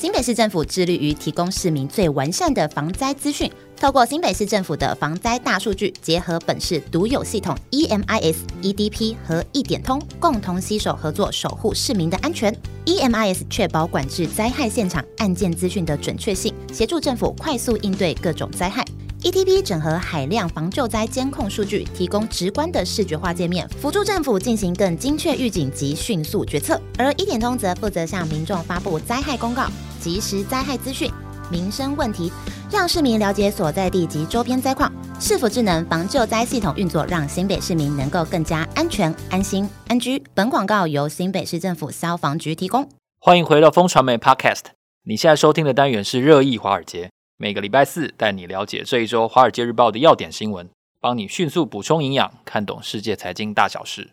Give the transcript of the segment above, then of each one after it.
新北市政府致力于提供市民最完善的防灾资讯，透过新北市政府的防灾大数据，结合本市独有系统 EMIS、EDP 和一点通，共同携手合作，守护市民的安全。EMIS 确保管制灾害现场案件资讯的准确性，协助政府快速应对各种灾害。ETP 整合海量防救灾监控数据，提供直观的视觉化界面，辅助政府进行更精确预警及迅速决策。而一点通则负责向民众发布灾害公告、即时灾害资讯、民生问题，让市民了解所在地及周边灾况。市府智能防救灾系统运作，让新北市民能够更加安全、安心、安居。本广告由新北市政府消防局提供。欢迎回到风传媒 Podcast，你现在收听的单元是热议华尔街。每个礼拜四带你了解这一周《华尔街日报》的要点新闻，帮你迅速补充营养，看懂世界财经大小事。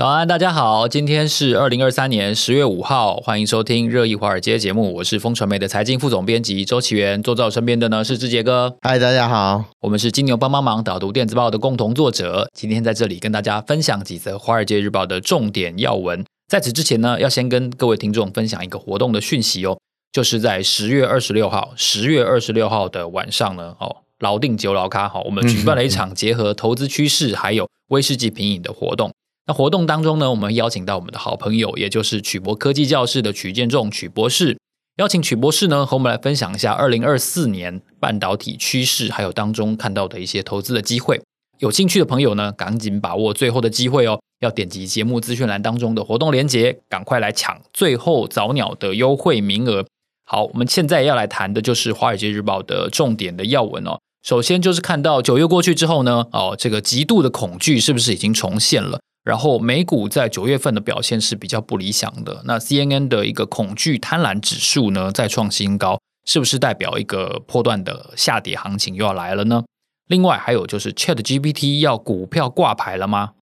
早安，大家好，今天是二零二三年十月五号，欢迎收听热议华尔街节目，我是风传媒的财经副总编辑周启源，坐在我身边的呢是志杰哥。嗨，大家好，我们是金牛帮帮忙导读电子报的共同作者，今天在这里跟大家分享几则华尔街日报的重点要闻。在此之前呢，要先跟各位听众分享一个活动的讯息哦，就是在十月二十六号，十月二十六号的晚上呢，哦，老定酒老咖好，我们举办了一场结合投资趋势还有威士忌品饮的活动。那活动当中呢，我们邀请到我们的好朋友，也就是曲博科技教室的曲建仲曲博士，邀请曲博士呢和我们来分享一下二零二四年半导体趋势，还有当中看到的一些投资的机会。有兴趣的朋友呢，赶紧把握最后的机会哦，要点击节目资讯栏当中的活动链接，赶快来抢最后早鸟的优惠名额。好，我们现在要来谈的就是《华尔街日报》的重点的要闻哦。首先就是看到九月过去之后呢，哦，这个极度的恐惧是不是已经重现了？然后美股在九月份的表现是比较不理想的。那 CNN 的一个恐惧贪婪指数呢，再创新高，是不是代表一个波段的下跌行情又要来了呢？另外还有就是 ChatGPT 要股票挂牌了吗？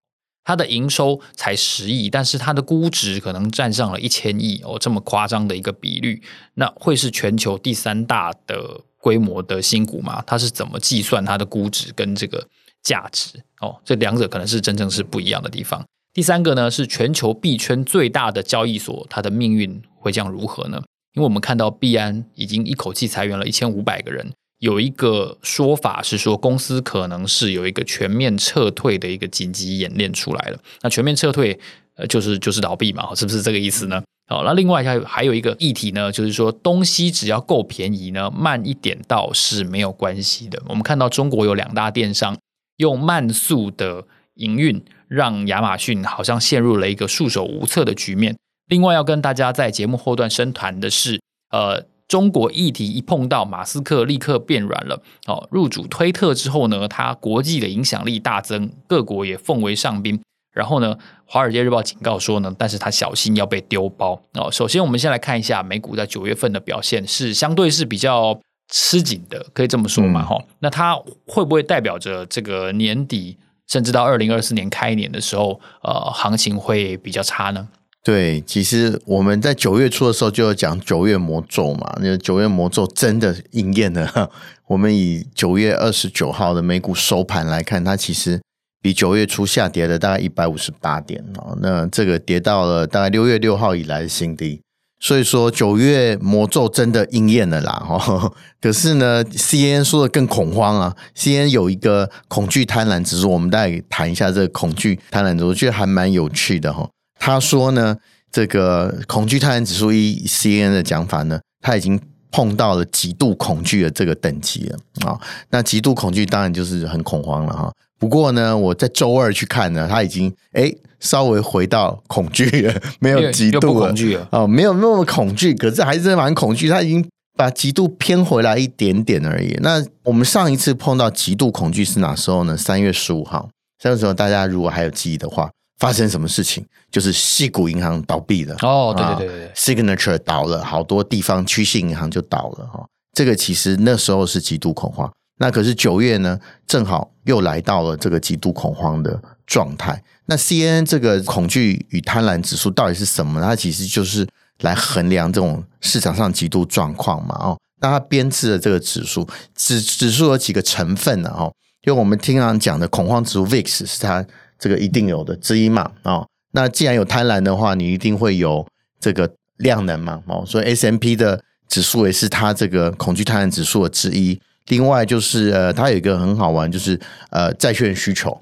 它的营收才十亿，但是它的估值可能占上了一千亿哦，这么夸张的一个比率，那会是全球第三大的规模的新股吗？它是怎么计算它的估值跟这个？价值哦，这两者可能是真正是不一样的地方。第三个呢，是全球币圈最大的交易所，它的命运会将如何呢？因为我们看到币安已经一口气裁员了一千五百个人，有一个说法是说，公司可能是有一个全面撤退的一个紧急演练出来了。那全面撤退，呃，就是就是倒闭嘛，是不是这个意思呢？好，那另外还有还有一个议题呢，就是说东西只要够便宜呢，慢一点到是没有关系的。我们看到中国有两大电商。用慢速的营运，让亚马逊好像陷入了一个束手无策的局面。另外，要跟大家在节目后段深谈的是，呃，中国议题一碰到马斯克，立刻变软了。哦，入主推特之后呢，他国际的影响力大增，各国也奉为上宾。然后呢，《华尔街日报》警告说呢，但是他小心要被丢包。哦，首先我们先来看一下美股在九月份的表现，是相对是比较。吃紧的，可以这么说嘛？哈、嗯，那它会不会代表着这个年底，甚至到二零二四年开年的时候，呃，行情会比较差呢？对，其实我们在九月初的时候就有讲九月魔咒嘛，那九月魔咒真的应验了。我们以九月二十九号的美股收盘来看，它其实比九月初下跌了大概一百五十八点哦，那这个跌到了大概六月六号以来的新低。所以说九月魔咒真的应验了啦，哈！可是呢，CNN 说的更恐慌啊，CNN 有一个恐惧贪婪指数，我们大概谈一下这个恐惧贪婪指数，我觉得还蛮有趣的哈。他说呢，这个恐惧贪婪指数一 CNN 的讲法呢，他已经碰到了极度恐惧的这个等级了啊。那极度恐惧当然就是很恐慌了哈。不过呢，我在周二去看呢，他已经哎。稍微回到恐惧了，没有极度了，了哦，没有那么恐惧，可是还是蛮恐惧。他已经把极度偏回来一点点而已。那我们上一次碰到极度恐惧是哪时候呢？三月十五号，三月十五，大家如果还有记忆的话，发生什么事情？就是矽谷银行倒闭了。哦，对对对对，Signature 倒了，好多地方区姓银行就倒了哈。这个其实那时候是极度恐慌。那可是九月呢，正好又来到了这个极度恐慌的状态。那 CNN 这个恐惧与贪婪指数到底是什么？它其实就是来衡量这种市场上极度状况嘛。哦，那它编制的这个指数，指指数有几个成分呢？哦，就我们经常讲的恐慌指数 VIX 是它这个一定有的之一嘛，哦，那既然有贪婪的话，你一定会有这个量能嘛，哦，所以 S M P 的指数也是它这个恐惧贪婪指数的之一。另外就是呃，它有一个很好玩，就是呃，债券需求，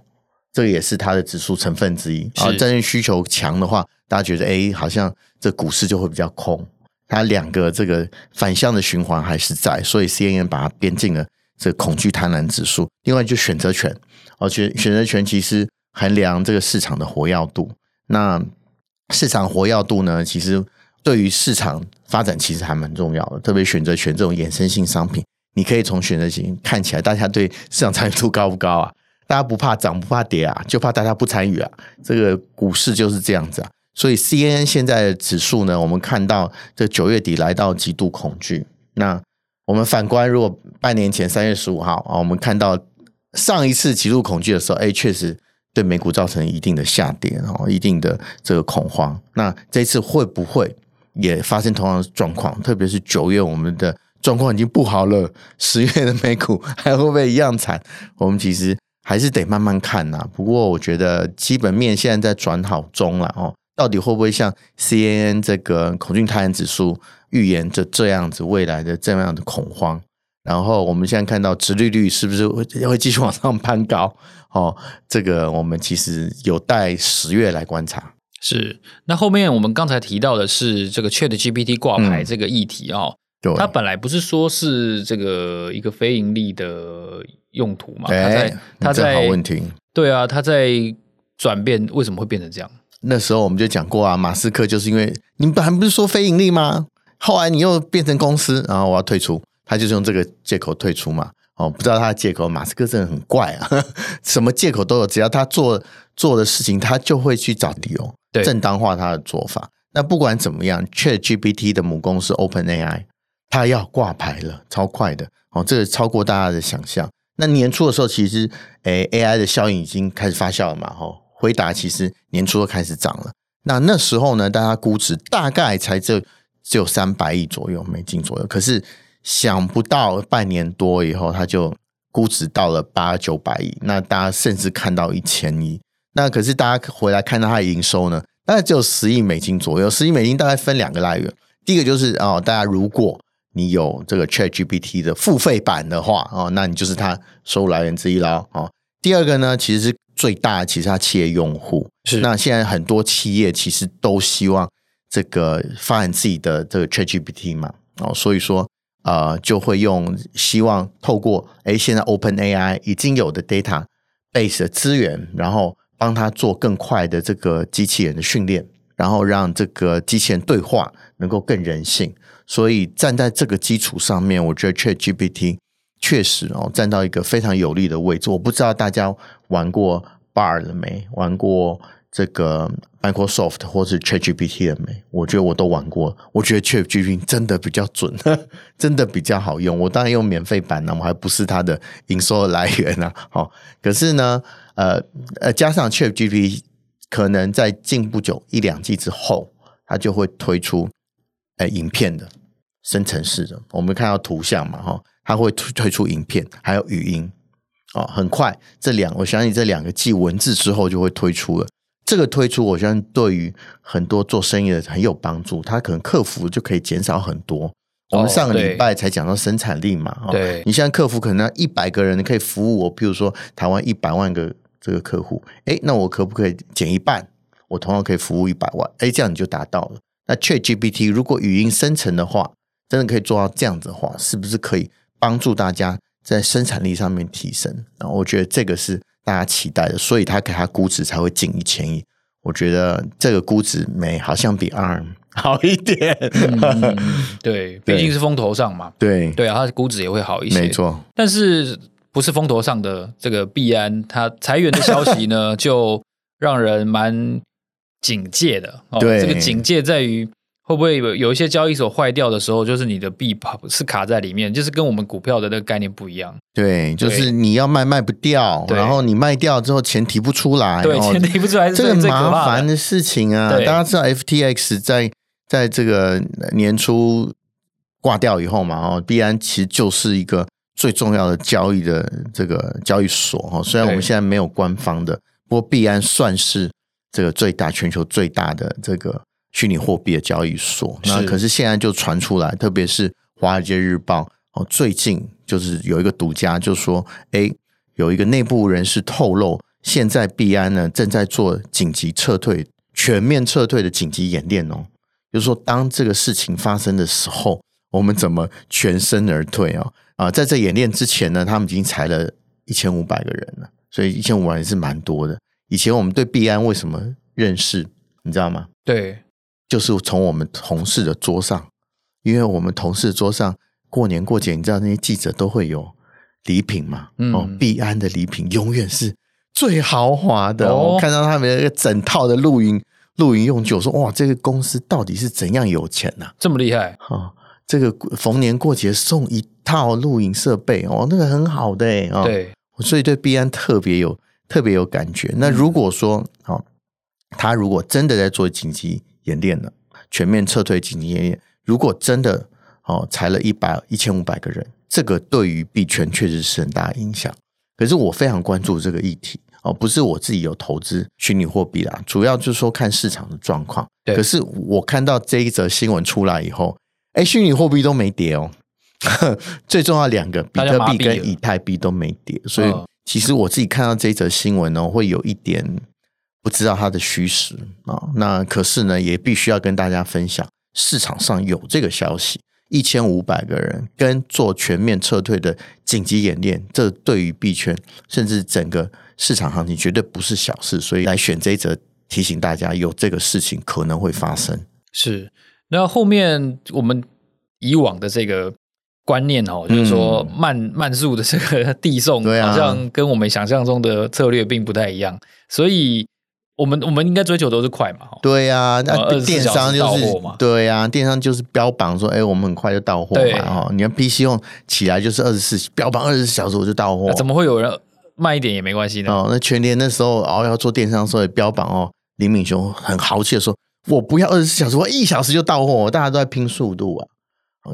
这个也是它的指数成分之一啊。债券需求强的话，大家觉得哎，好像这股市就会比较空。它两个这个反向的循环还是在，所以 CNN 把它编进了这个恐惧贪婪指数。另外就选择权，而且选择权其实衡量这个市场的活跃度。那市场活跃度呢，其实对于市场发展其实还蛮重要的，特别选择权这种衍生性商品。你可以从选择型看起来，大家对市场参与度高不高啊？大家不怕涨不怕跌啊，就怕大家不参与啊。这个股市就是这样子啊。所以 CNN 现在的指数呢，我们看到这九月底来到极度恐惧。那我们反观，如果半年前三月十五号啊，我们看到上一次极度恐惧的时候，哎，确实对美股造成一定的下跌哦，一定的这个恐慌。那这次会不会也发生同样的状况？特别是九月我们的。状况已经不好了，十月的美股 还会不会一样惨？我们其实还是得慢慢看呐。不过我觉得基本面现在在转好中了哦。到底会不会像 CNN 这个恐惧贪婪指数预言着这样子未来的这样的恐慌？然后我们现在看到殖利率是不是会会继续往上攀高？哦，这个我们其实有待十月来观察。是。那后面我们刚才提到的是这个 ChatGPT 挂牌这个议题哦。嗯它本来不是说是这个一个非盈利的用途嘛？它在，它在好问题。对啊，它在转变，为什么会变成这样？那时候我们就讲过啊，马斯克就是因为你本来不是说非盈利吗？后来你又变成公司，然后我要退出，他就是用这个借口退出嘛。哦，不知道他的借口，马斯克真的很怪啊，什么借口都有，只要他做做的事情，他就会去找理由，正当化他的做法。那不管怎么样，ChatGPT 的母公司 OpenAI。它要挂牌了，超快的哦！这个超过大家的想象。那年初的时候，其实诶，AI 的效应已经开始发酵了嘛，吼。辉达其实年初都开始涨了。那那时候呢，大家估值大概才就只有三百亿左右美金左右。可是想不到半年多以后，它就估值到了八九百亿。那大家甚至看到一千亿。那可是大家回来看到它的营收呢，大概只有十亿美金左右。十亿美金大概分两个来源，第一个就是哦，大家如果你有这个 ChatGPT 的付费版的话，哦，那你就是它收入来源之一啦，哦。第二个呢，其实是最大的，其实它企业用户是。那现在很多企业其实都希望这个发展自己的这个 ChatGPT 嘛，哦，所以说呃，就会用希望透过诶，现在 OpenAI 已经有的 database 的资源，然后帮他做更快的这个机器人的训练，然后让这个机器人对话能够更人性。所以站在这个基础上面，我觉得 ChatGPT 确实哦站到一个非常有利的位置。我不知道大家玩过 Bard 了没？玩过这个 Microsoft 或是 ChatGPT 了没？我觉得我都玩过。我觉得 ChatGPT 真的比较准，真的比较好用。我当然用免费版呢，我还不是它的营收的来源呢。好，可是呢，呃呃，加上 ChatGPT 可能在进不久一两季之后，它就会推出。哎，影片的生成式的，我们看到图像嘛，哈，它会推推出影片，还有语音，哦，很快，这两，我相信这两个继文字之后就会推出了。这个推出，我相信对于很多做生意的很有帮助，它可能客服就可以减少很多。我们上个礼拜才讲到生产力嘛，哦，对，你现在客服可能一百个人可以服务我，譬如说台湾一百万个这个客户，哎，那我可不可以减一半？我同样可以服务一百万，哎，这样你就达到了。那 ChatGPT 如果语音生成的话，真的可以做到这样子的话，是不是可以帮助大家在生产力上面提升？然后我觉得这个是大家期待的，所以它给它估值才会近一千亿。我觉得这个估值没好像比 ARM 好一点。嗯、对，毕竟是风头上嘛。对对啊，它的估值也会好一些。没错，但是不是风头上的这个币安，它裁员的消息呢，就让人蛮。警戒的，哦，对，这个警戒在于会不会有有一些交易所坏掉的时候，就是你的币跑是卡在里面，就是跟我们股票的那个概念不一样。对，就是你要卖卖不掉，然后你卖掉之后钱提不出来，对，钱提不出来是这个麻烦的事情啊。大家知道 FTX 在在这个年初挂掉以后嘛，哦，币安其实就是一个最重要的交易的这个交易所哈。虽然我们现在没有官方的。不过币安算是这个最大全球最大的这个虚拟货币的交易所。那可是现在就传出来，特别是《华尔街日报》哦，最近就是有一个独家就说，哎，有一个内部人士透露，现在币安呢正在做紧急撤退、全面撤退的紧急演练哦。就是说，当这个事情发生的时候，我们怎么全身而退啊？啊，在这演练之前呢，他们已经裁了一千五百个人了，所以一千五百人是蛮多的。以前我们对币安为什么认识，你知道吗？对，就是从我们同事的桌上，因为我们同事桌上过年过节，你知道那些记者都会有礼品嘛？嗯、哦，币安的礼品永远是最豪华的。哦，我看到他们一个整套的露营。露营用具，我说哇，这个公司到底是怎样有钱呐、啊？这么厉害哈、哦！这个逢年过节送一套露营设备哦，那个很好的哎、哦、对，所以对币安特别有特别有感觉。那如果说哦，他如果真的在做紧急演练了，全面撤退紧急演练，如果真的哦裁了一百一千五百个人，这个对于币圈确实是很大的影响。可是我非常关注这个议题。哦，不是我自己有投资虚拟货币啦，主要就是说看市场的状况。对，可是我看到这一则新闻出来以后，哎，虚拟货币都没跌哦。最重要两个，比特币跟以太币都没跌，所以其实我自己看到这一则新闻呢，会有一点不知道它的虚实啊。那可是呢，也必须要跟大家分享，市场上有这个消息。一千五百个人跟做全面撤退的紧急演练，这对于币圈甚至整个市场行情绝对不是小事，所以来选这一则提醒大家，有这个事情可能会发生。是，那后面我们以往的这个观念哦，就是说慢慢速的这个递送，好像跟我们想象中的策略并不太一样，所以。我们我们应该追求都是快嘛？对呀、啊，那电商就是对呀、啊，电商就是标榜说，哎，我们很快就到货嘛。哈，你看 PC 用起来就是二十四，标榜二十四小时我就到货。怎么会有人慢一点也没关系呢？哦，那全年那时候哦要做电商，所以标榜哦，林敏雄很豪气的说，我不要二十四小时，我一小时就到货。大家都在拼速度啊。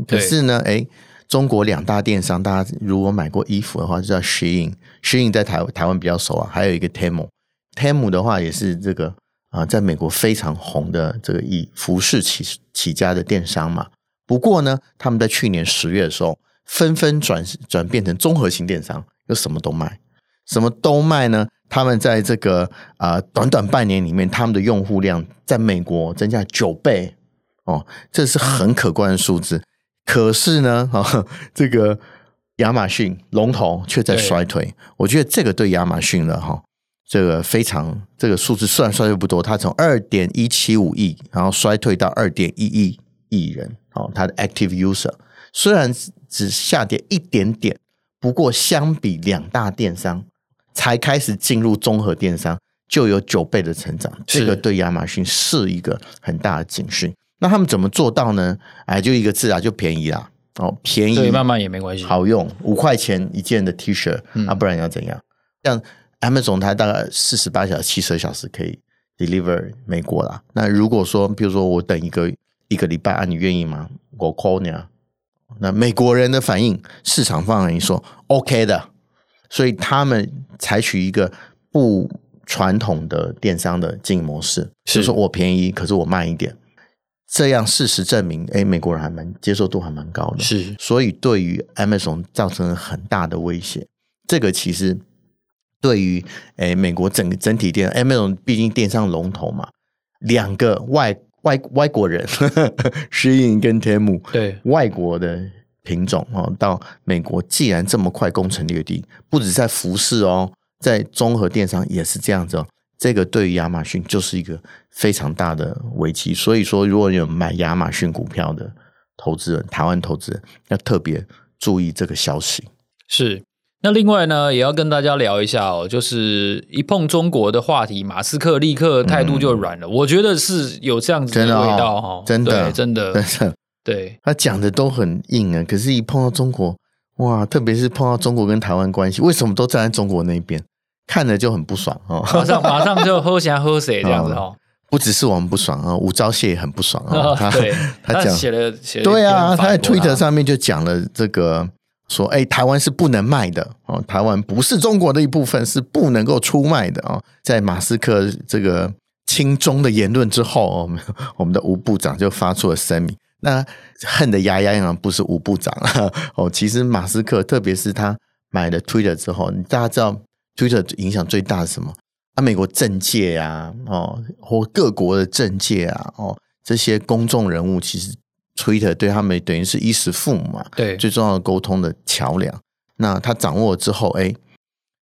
可是呢，哎，中国两大电商，大家如果买过衣服的话，就叫 Shein，Shein 在台台湾比较熟啊，还有一个 Temu。Temu 的话也是这个啊，在美国非常红的这个以服饰起起家的电商嘛。不过呢，他们在去年十月的时候，纷纷转转变成综合型电商，又什么都卖，什么都卖呢？他们在这个啊短短半年里面，他们的用户量在美国增加九倍哦，这是很可观的数字。可是呢，啊，这个亚马逊龙头却在衰退。我觉得这个对亚马逊了哈。这个非常，这个数字虽然衰退不多，它从二点一七五亿，然后衰退到二点一亿亿人，哦，它的 active user 虽然只下跌一点点，不过相比两大电商才开始进入综合电商，就有九倍的成长，这个对亚马逊是一个很大的警讯。那他们怎么做到呢？哎，就一个字啊，就便宜啦，哦，便宜，对，慢慢也没关系，好用，五块钱一件的 T 恤，嗯，啊，不然要怎样？像。Amazon 它大概四十八小时、七十二小时可以 deliver 美国啦。那如果说，比如说我等一个一个礼拜啊，你愿意吗？我 call 你啊。那美国人的反应，市场反应说 OK 的，所以他们采取一个不传统的电商的经营模式，是说我便宜，可是我慢一点。这样事实证明，哎，美国人还蛮接受度还蛮高的，是。所以对于 Amazon 造成了很大的威胁。这个其实。对于诶，美国整个整体电，Amazon 毕竟电商龙头嘛，两个外外外国人，Shein 跟 Temu，对外国的品种哦，到美国既然这么快攻城略地，不止在服饰哦，在综合电商也是这样子哦。这个对于亚马逊就是一个非常大的危机。所以说，如果有买亚马逊股票的投资人，台湾投资人要特别注意这个消息。是。那另外呢，也要跟大家聊一下哦，就是一碰中国的话题，马斯克立刻态度就软了。嗯、我觉得是有这样子的味道哈，真的，真的，真的，对，他讲的都很硬啊，可是，一碰到中国，哇，特别是碰到中国跟台湾关系，为什么都站在中国那边，看着就很不爽哦，马上马上就喝谁喝谁这样子哦。不只是我们不爽啊，吴钊燮也很不爽 啊。他对 他讲写了写了，对啊，他在 Twitter 上面就讲了这个。说，哎，台湾是不能卖的哦，台湾不是中国的一部分，是不能够出卖的哦。在马斯克这个亲中的言论之后，我们 我们的吴部长就发出了声明。那恨得牙痒痒，不是吴部长哦，其实马斯克，特别是他买了 Twitter 之后，大家知道 Twitter 影响最大的是什么？啊，美国政界啊，哦，或各国的政界啊，哦，这些公众人物其实。Twitter 对他们等于是衣食父母嘛，对，最重要的沟通的桥梁。那他掌握了之后，哎，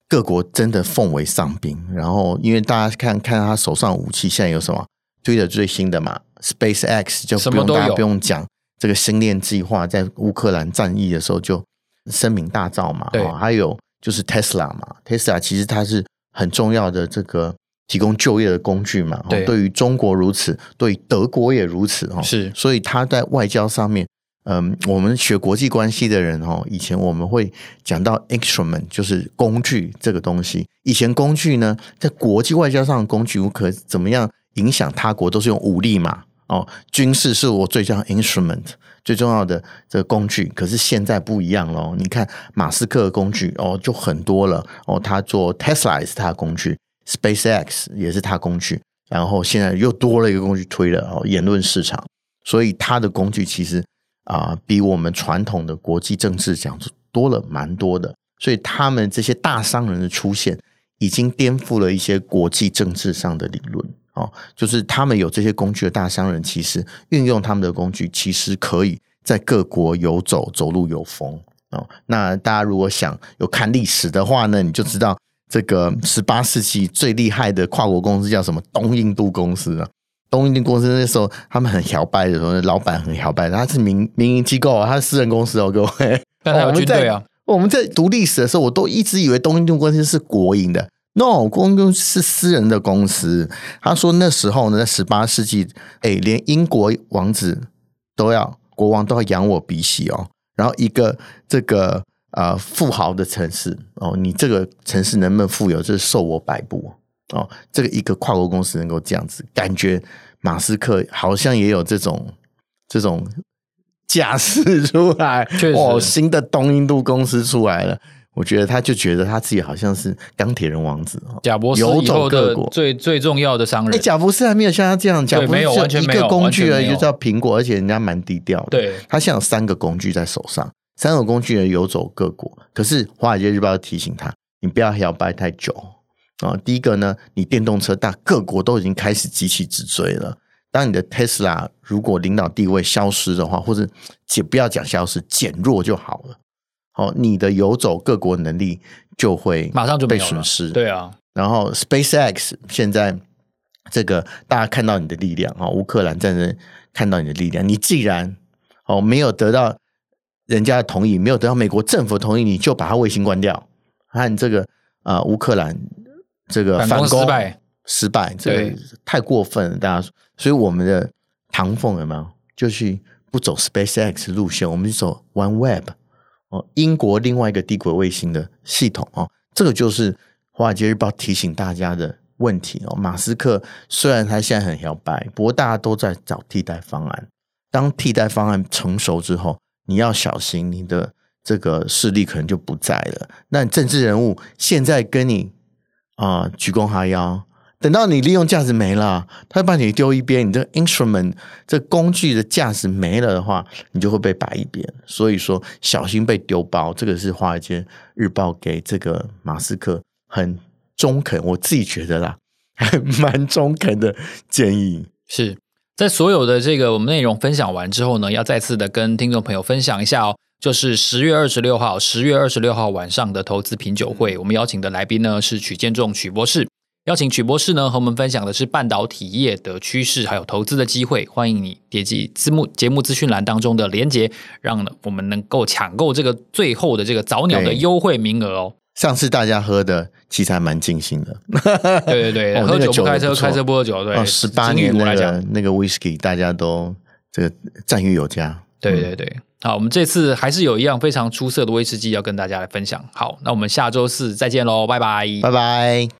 各国真的奉为上宾。然后，因为大家看看他手上武器，现在有什么？Twitter 最新的嘛，SpaceX 就不用大家不用讲，这个星链计划在乌克兰战役的时候就声名大噪嘛。对，还有就是 Tesla 嘛，Tesla 其实它是很重要的这个。提供就业的工具嘛，对，对于中国如此，对德国也如此哈，是，所以它在外交上面，嗯，我们学国际关系的人哦，以前我们会讲到 instrument，就是工具这个东西。以前工具呢，在国际外交上的工具，我可怎么样影响他国，都是用武力嘛，哦，军事是我最重要 instrument 最重要的这个工具。可是现在不一样喽，你看马斯克的工具哦，就很多了哦，他做 Tesla 也是他的工具。SpaceX 也是他工具，然后现在又多了一个工具推了哦，言论市场，所以他的工具其实啊、比我们传统的国际政治讲多了蛮多的。所以他们这些大商人的出现，已经颠覆了一些国际政治上的理论哦。就是他们有这些工具的大商人，其实运用他们的工具，其实可以在各国游走，走路有风哦。那大家如果想有看历史的话呢，你就知道。这个十八世纪最厉害的跨国公司叫什么？东印度公司啊！东印度公司那时候他们很摇摆的时候，老板很摇摆，他是民民营机构啊，他是私人公司哦，各位。但他有军队啊。我们在读历史的时候，我都一直以为东印度公司是国营的，no，公司是私人的公司。他说那时候呢，在十八世纪，哎，连英国王子都要国王都要仰我鼻息哦，然后一个这个。啊、呃，富豪的城市哦，你这个城市能不能富有，这是受我摆布哦。这个一个跨国公司能够这样子，感觉马斯克好像也有这种这种架势出来。确实哦，新的东印度公司出来了，我觉得他就觉得他自己好像是钢铁人王子哦。贾伯斯以后的最最重要的商人，哎，贾博士还没有像他这样，贾伯斯就一个工具而已，就叫苹果，而且人家蛮低调的。对，他现在有三个工具在手上。三个工具人游走各国，可是《华尔街日报》要提醒他，你不要摇摆太久啊！第一个呢，你电动车大，各国都已经开始急起直追了。当你的 Tesla 如果领导地位消失的话，或者减不要讲消失，减弱就好了。好，你的游走各国能力就会马上就被损失。对啊，然后 SpaceX 现在这个大家看到你的力量啊，乌克兰战争看到你的力量，你既然哦没有得到。人家的同意没有得到美国政府同意，你就把它卫星关掉，和这个啊乌克兰这个反攻失败失败，这个太过分了，大家。所以我们的唐凤有没有就去不走 SpaceX 路线，我们就走 OneWeb 哦，英国另外一个低轨卫星的系统哦，这个就是华尔街日报提醒大家的问题哦。马斯克虽然他现在很摇摆，不过大家都在找替代方案。当替代方案成熟之后。你要小心，你的这个势力可能就不在了。那政治人物现在跟你啊、呃、鞠躬哈腰，等到你利用价值没了，他把你丢一边，你这个 instrument 这工具的价值没了的话，你就会被摆一边。所以说，小心被丢包。这个是华尔街日报给这个马斯克很中肯，我自己觉得啦，还 蛮中肯的建议是。在所有的这个我们内容分享完之后呢，要再次的跟听众朋友分享一下哦，就是十月二十六号，十月二十六号晚上的投资品酒会，我们邀请的来宾呢是曲建仲曲博士，邀请曲博士呢和我们分享的是半导体业的趋势还有投资的机会，欢迎你点击字幕节目资讯栏当中的连结，让我们能够抢购这个最后的这个早鸟的优惠名额哦。上次大家喝的其实还蛮尽兴的，对对对，喝酒不开车，开车不喝酒，对，十八年那个那个 whisky 大家都这个赞誉有加，对对对。好，我们这次还是有一样非常出色的威士忌要跟大家来分享。好，那我们下周四再见喽，拜拜，拜拜。